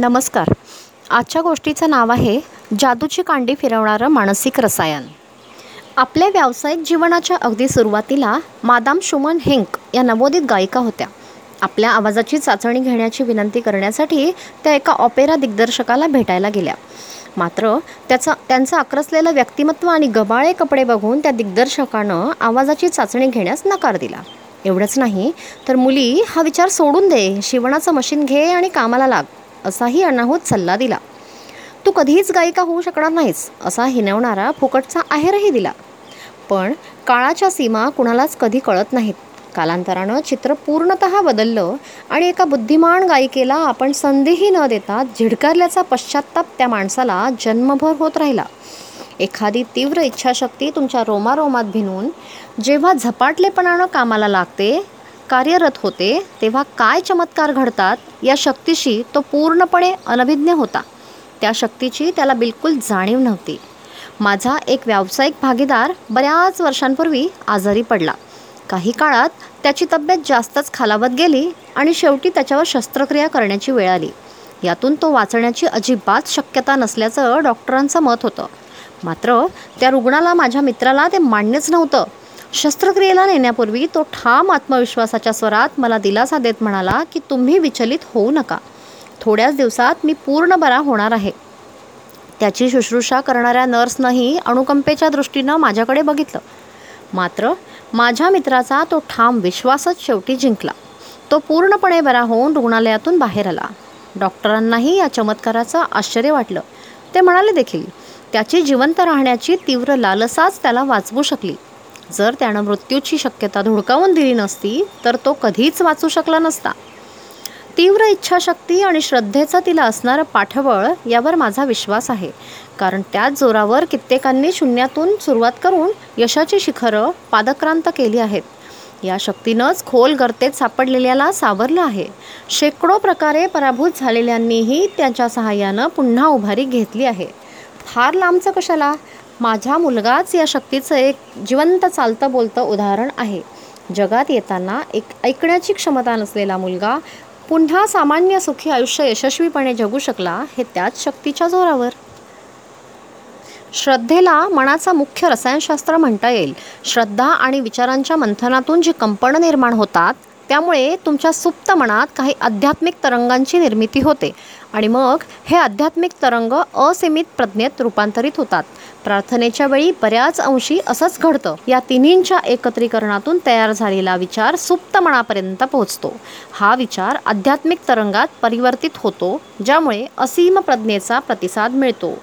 नमस्कार. आजच्या गोष्टीचं नाव आहे जादूची कांडी फिरवणारं मानसिक रसायन. आपल्या व्यावसायिक जीवनाच्या अगदी सुरुवातीला मादाम शुमन हेंक या नवोदित गायिका होत्या. आपल्या आवाजाची चाचणी घेण्याची विनंती करण्यासाठी त्या एका ऑपेरा दिग्दर्शकाला भेटायला गेल्या. मात्र त्याचं त्यांचं आक्रसलेलं व्यक्तिमत्व आणि गबाळे कपडे बघून त्या दिग्दर्शकानं आवाजाची चाचणी घेण्यास नकार दिला. एवढंच नाही तर मुली हा विचार सोडून दे शिवणाचं मशीन घे आणि कामाला लाग. असाही अनाहूत सल्ला दिला. तू कधीच गायिका होऊ शकणार नाहीस असा हिनवणारा फुकटचा आहेरही दिला. पण काळाच्या सीमा कुणालाच कधी कळत नाहीत. कालांतरानं चित्र पूर्णत बदललं आणि एका बुद्धिमान गायिकेला आपण संधीही न देता झिडकारल्याचा पश्चाताप त्या माणसाला जन्मभर होत राहिला. एखादी तीव्र इच्छाशक्ती तुमच्या रोमारोमात भिनून जेव्हा झपाटलेपणानं कामाला लागते कार्यरत होते तेव्हा काय चमत्कार घडतात या शक्तीशी तो पूर्णपणे अनभिज्ञ होता. त्या शक्तीची त्याला बिलकुल जाणीव नव्हती. माझा एक व्यावसायिक भागीदार बऱ्याच वर्षांपूर्वी आजारी पडला. काही काळात त्याची तब्येत जास्तच खालावत गेली आणि शेवटी त्याच्यावर शस्त्रक्रिया करण्याची वेळ आली. यातून तो वाचण्याची अजिबात शक्यता नसल्याचं डॉक्टरांचं मत होतं. मात्र त्या रुग्णाला माझ्या मित्राला ते मान्यच नव्हतं. शस्त्रक्रियेला नेण्यापूर्वी तो ठाम आत्मविश्वासाच्या स्वरात मला दिलासा देत म्हणाला की तुम्ही विचलित होऊ नका. थोड्याच दिवसात मी पूर्ण बरा होणार आहे. त्याची शुश्रूषा करणाऱ्या नर्सनंही अणुकंपेच्या दृष्टीनं माझ्याकडे बघितलं. मात्र माझ्या मित्राचा तो ठाम विश्वासच शेवटी जिंकला. तो पूर्णपणे बरा होऊन रुग्णालयातून बाहेर आला. डॉक्टरांनाही या चमत्काराचं आश्चर्य वाटलं. ते म्हणाले देखील त्याची जिवंत राहण्याची तीव्र लालसाच त्याला वाचवू शकली. जर त्यानं मृत्यूची शक्यता धुडकावून दिली नसती तर तो कधीच वाचू शकला नसता. तीव्र इच्छाशक्ती आणि श्रद्धेचं तिला असणारं पाठबळ यावर माझा विश्वास आहे. कारण त्याच जोरावर कित्येकांनी शून्यातून सुरुवात करून यशाची शिखरं पादक्रांत केली आहेत. या शक्तीनंच खोल गर्तेत सापडलेल्याला सावरलं आहे. शेकडो प्रकारे पराभूत झालेल्यांनीही त्याच्या सहाय्यानं पुन्हा उभारी घेतली आहे. फार लांबचं कशाला? माझा मुलगाच या शक्तीचं एक जिवंत चालतं बोलतं उदाहरण आहे. जगात येताना एक ऐकण्याची क्षमता नसलेला मुलगा पुन्हा सामान्य सुखी आयुष्य यशस्वीपणे जगू शकला हे त्याच शक्तीच्या जोरावर. श्रद्धेला मनाचा मुख्य रसायनशास्त्र म्हणता येईल. श्रद्धा आणि विचारांच्या मंथनातून जी कंपनं निर्माण होतात त्यामुळे तुमच्या सुप्त मनात काही आध्यात्मिक तरंगांची निर्मिती होते. आणि मग हे आध्यात्मिक तरंग असीमित प्रज्ञेत रूपांतरित होतात. प्रार्थनेच्या वेळी बऱ्याच अंशी असंच घडतं. या तिन्हींच्या एकत्रीकरणातून तयार झालेला विचार सुप्त मनापर्यंत पोहोचतो. हा विचार आध्यात्मिक तरंगात परिवर्तित होतो ज्यामुळे असीम प्रज्ञेचा प्रतिसाद मिळतो.